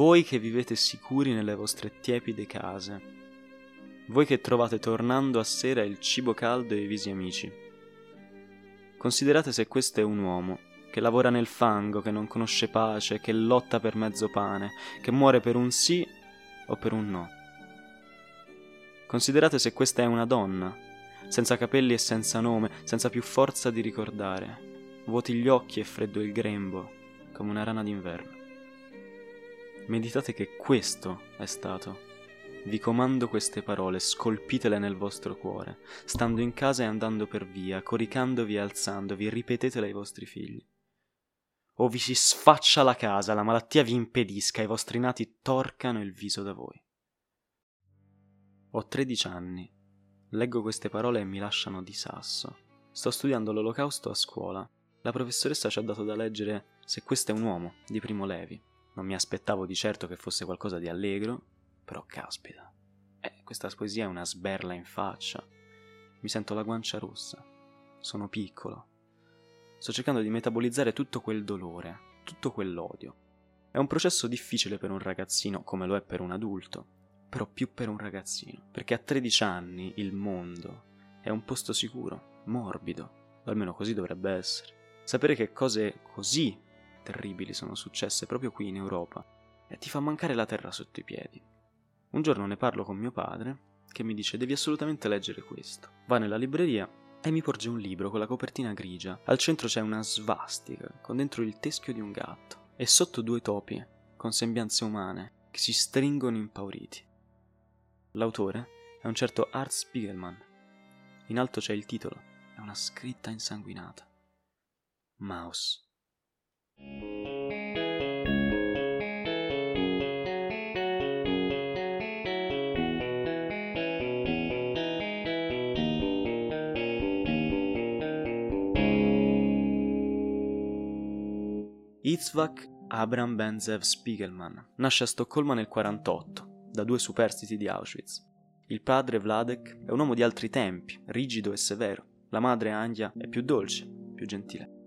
Voi che vivete sicuri nelle vostre tiepide case. Voi che trovate tornando a sera il cibo caldo e i visi amici. Considerate se questo è un uomo che lavora nel fango, che non conosce pace, che lotta per mezzo pane, che muore per un sì o per un no. Considerate se questa è una donna, senza capelli e senza nome, senza più forza di ricordare, vuoti gli occhi e freddo il grembo, come una rana d'inverno. Meditate che questo è stato. Vi comando queste parole, scolpitele nel vostro cuore, stando in casa e andando per via, coricandovi e alzandovi, ripetetele ai vostri figli o vi si sfaccia la casa, la malattia vi impedisca, i vostri nati torcano il viso da voi. Ho 13 anni. Leggo queste parole e mi lasciano di sasso. Sto studiando l'olocausto a scuola. La professoressa ci ha dato da leggere Se questo è un uomo, di Primo Levi. Non mi aspettavo di certo che fosse qualcosa di allegro, però caspita. Eh, questa poesia è una sberla in faccia. Mi sento la guancia rossa. Sono piccolo, Sto cercando di metabolizzare tutto quel dolore, tutto quell'odio. È un processo difficile per un ragazzino, come lo è per un adulto, però più per un ragazzino, perché a 13 anni il mondo è un posto sicuro, morbido, o almeno così dovrebbe essere. Sapere che cose così terribili sono successe proprio qui in Europa e ti fa mancare la terra sotto i piedi. Un giorno ne parlo con mio padre, che mi dice devi assolutamente leggere questo. Va nella libreria e mi porge un libro con la copertina grigia. Al centro c'è una svastica con dentro il teschio di un gatto e sotto due topi con sembianze umane che si stringono impauriti. L'autore è un certo Art Spiegelman. In alto c'è il titolo, è una scritta insanguinata. Mouse. Itzvak Abram Benzev Spiegelman nasce a Stoccolma nel 48, da due superstiti di Auschwitz. Il padre Vladek è un uomo di altri tempi, rigido e severo. La madre Anja è più dolce, più gentile.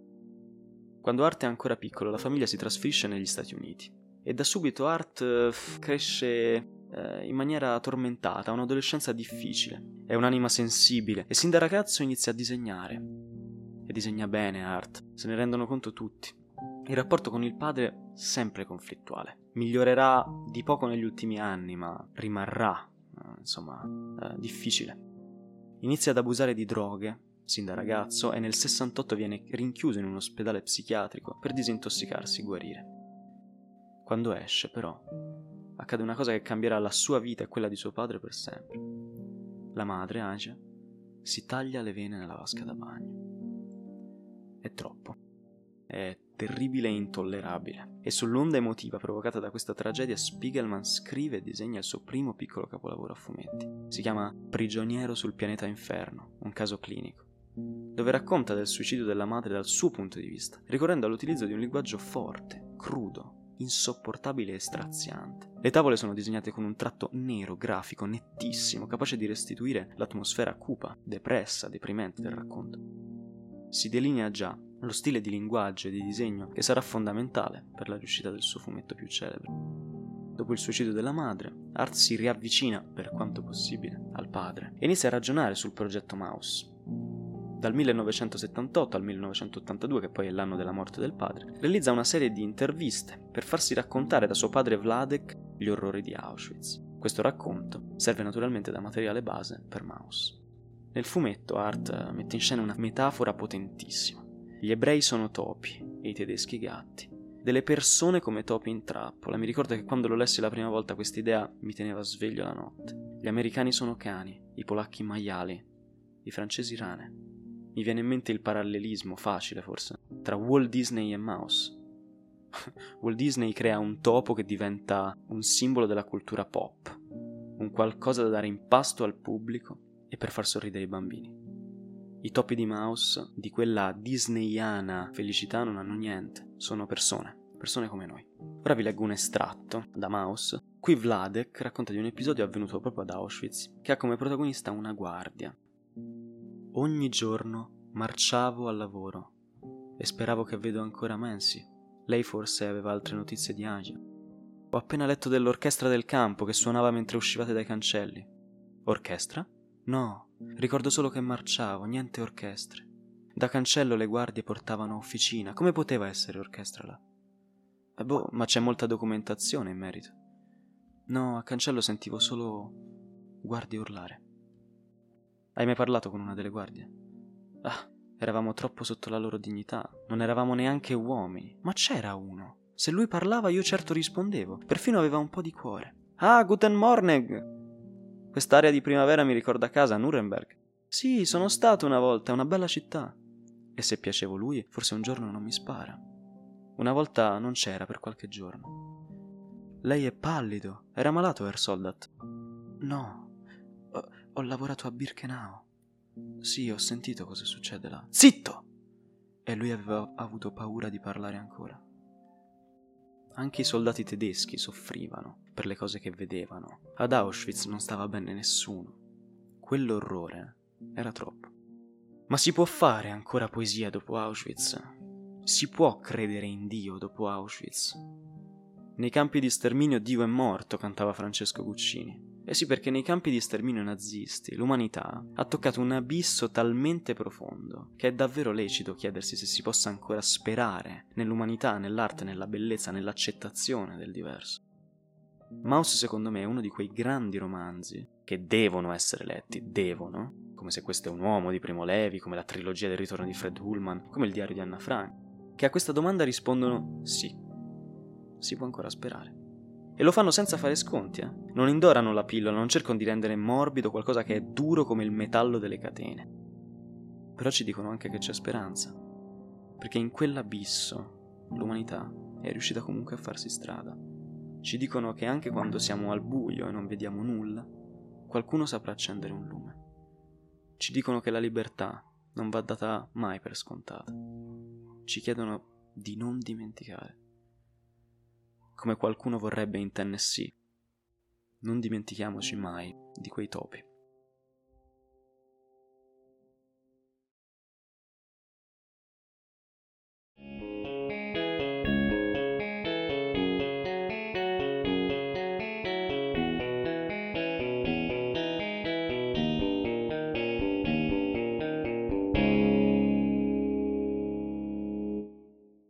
Quando Art è ancora piccolo, la famiglia si trasferisce negli Stati Uniti e da subito Art eh, cresce eh, in maniera tormentata, ha un'adolescenza difficile, è un'anima sensibile e sin da ragazzo inizia a disegnare. E disegna bene Art, se ne rendono conto tutti. Il rapporto con il padre sempre conflittuale. Migliorerà di poco negli ultimi anni, ma rimarrà, eh, insomma, difficile. Inizia ad abusare di droghe sin da ragazzo e nel 68 viene rinchiuso in un ospedale psichiatrico per disintossicarsi e guarire. Quando esce, però, accade una cosa che cambierà la sua vita e quella di suo padre per sempre. La madre, Asia, si taglia le vene nella vasca da bagno. È troppo. È terribile e intollerabile. E sull'onda emotiva provocata da questa tragedia, Spiegelman scrive e disegna il suo primo piccolo capolavoro a fumetti. Si chiama Prigioniero sul pianeta Inferno, un caso clinico, dove racconta del suicidio della madre dal suo punto di vista, ricorrendo all'utilizzo di un linguaggio forte, crudo, insopportabile e straziante. Le tavole sono disegnate con un tratto nero, grafico, nettissimo, capace di restituire l'atmosfera cupa, depressa, deprimente del racconto. Si delinea già lo stile di linguaggio e di disegno che sarà fondamentale per la riuscita del suo fumetto più celebre. Dopo il suicidio della madre, Art si riavvicina, per quanto possibile, al padre e inizia a ragionare sul progetto Mouse. Dal 1978 al 1982, che poi è l'anno della morte del padre, realizza una serie di interviste per farsi raccontare da suo padre Vladek gli orrori di Auschwitz. Questo racconto serve naturalmente da materiale base per Mouse. Nel fumetto Art mette in scena una metafora potentissima gli ebrei sono topi e i tedeschi gatti. Delle persone come topi in trappola. Mi ricordo che quando lo lessi la prima volta questa idea mi teneva sveglio la notte. Gli americani sono cani, i polacchi maiali, i francesi rane. Mi viene in mente il parallelismo, facile forse, tra Walt Disney e Mouse. Walt Disney crea un topo che diventa un simbolo della cultura pop, un qualcosa da dare in pasto al pubblico e per far sorridere i bambini. I topi di Mouse, di quella disneyana felicità, non hanno niente, sono persone, persone come noi. Ora vi leggo un estratto da Mouse. Qui Vladek racconta di un episodio avvenuto proprio ad Auschwitz, che ha come protagonista una guardia. Ogni giorno marciavo al lavoro e speravo che vedo ancora Mansi. Lei forse aveva altre notizie di Asia. Ho appena letto dell'orchestra del campo che suonava mentre uscivate dai cancelli. Orchestra? No, ricordo solo che marciavo, niente orchestre. Da cancello le guardie portavano officina. Come poteva essere orchestra là? Eh boh, ma c'è molta documentazione in merito. No, a cancello sentivo solo guardie urlare. Hai mai parlato con una delle guardie? Ah, eravamo troppo sotto la loro dignità, non eravamo neanche uomini, ma c'era uno. Se lui parlava io certo rispondevo, perfino aveva un po' di cuore. Ah, guten Morgen! Quest'area di primavera mi ricorda casa, Nuremberg. Sì, sono stato una volta, è una bella città. E se piacevo lui, forse un giorno non mi spara. Una volta non c'era per qualche giorno. Lei è pallido. Era malato, Herr Soldat? No. Ho, ho lavorato a Birkenau. Sì, ho sentito cosa succede là. Zitto! E lui aveva avuto paura di parlare ancora. Anche i soldati tedeschi soffrivano per le cose che vedevano. Ad Auschwitz non stava bene nessuno. Quell'orrore era troppo. Ma si può fare ancora poesia dopo Auschwitz? Si può credere in Dio dopo Auschwitz? Nei campi di sterminio Dio è morto, cantava Francesco Guccini. Eh sì, perché nei campi di sterminio nazisti l'umanità ha toccato un abisso talmente profondo che è davvero lecito chiedersi se si possa ancora sperare nell'umanità, nell'arte, nella bellezza, nell'accettazione del diverso. Maus secondo me è uno di quei grandi romanzi che devono essere letti, devono, come se questo è un uomo di Primo Levi, come la trilogia del ritorno di Fred Hullman, come il diario di Anna Frank, che a questa domanda rispondono sì, si può ancora sperare. E lo fanno senza fare sconti, eh? non indorano la pillola, non cercano di rendere morbido qualcosa che è duro come il metallo delle catene. Però ci dicono anche che c'è speranza, perché in quell'abisso l'umanità è riuscita comunque a farsi strada. Ci dicono che anche quando siamo al buio e non vediamo nulla, qualcuno saprà accendere un lume. Ci dicono che la libertà non va data mai per scontata. Ci chiedono di non dimenticare. Come qualcuno vorrebbe in Tennessee. Non dimentichiamoci mai di quei topi.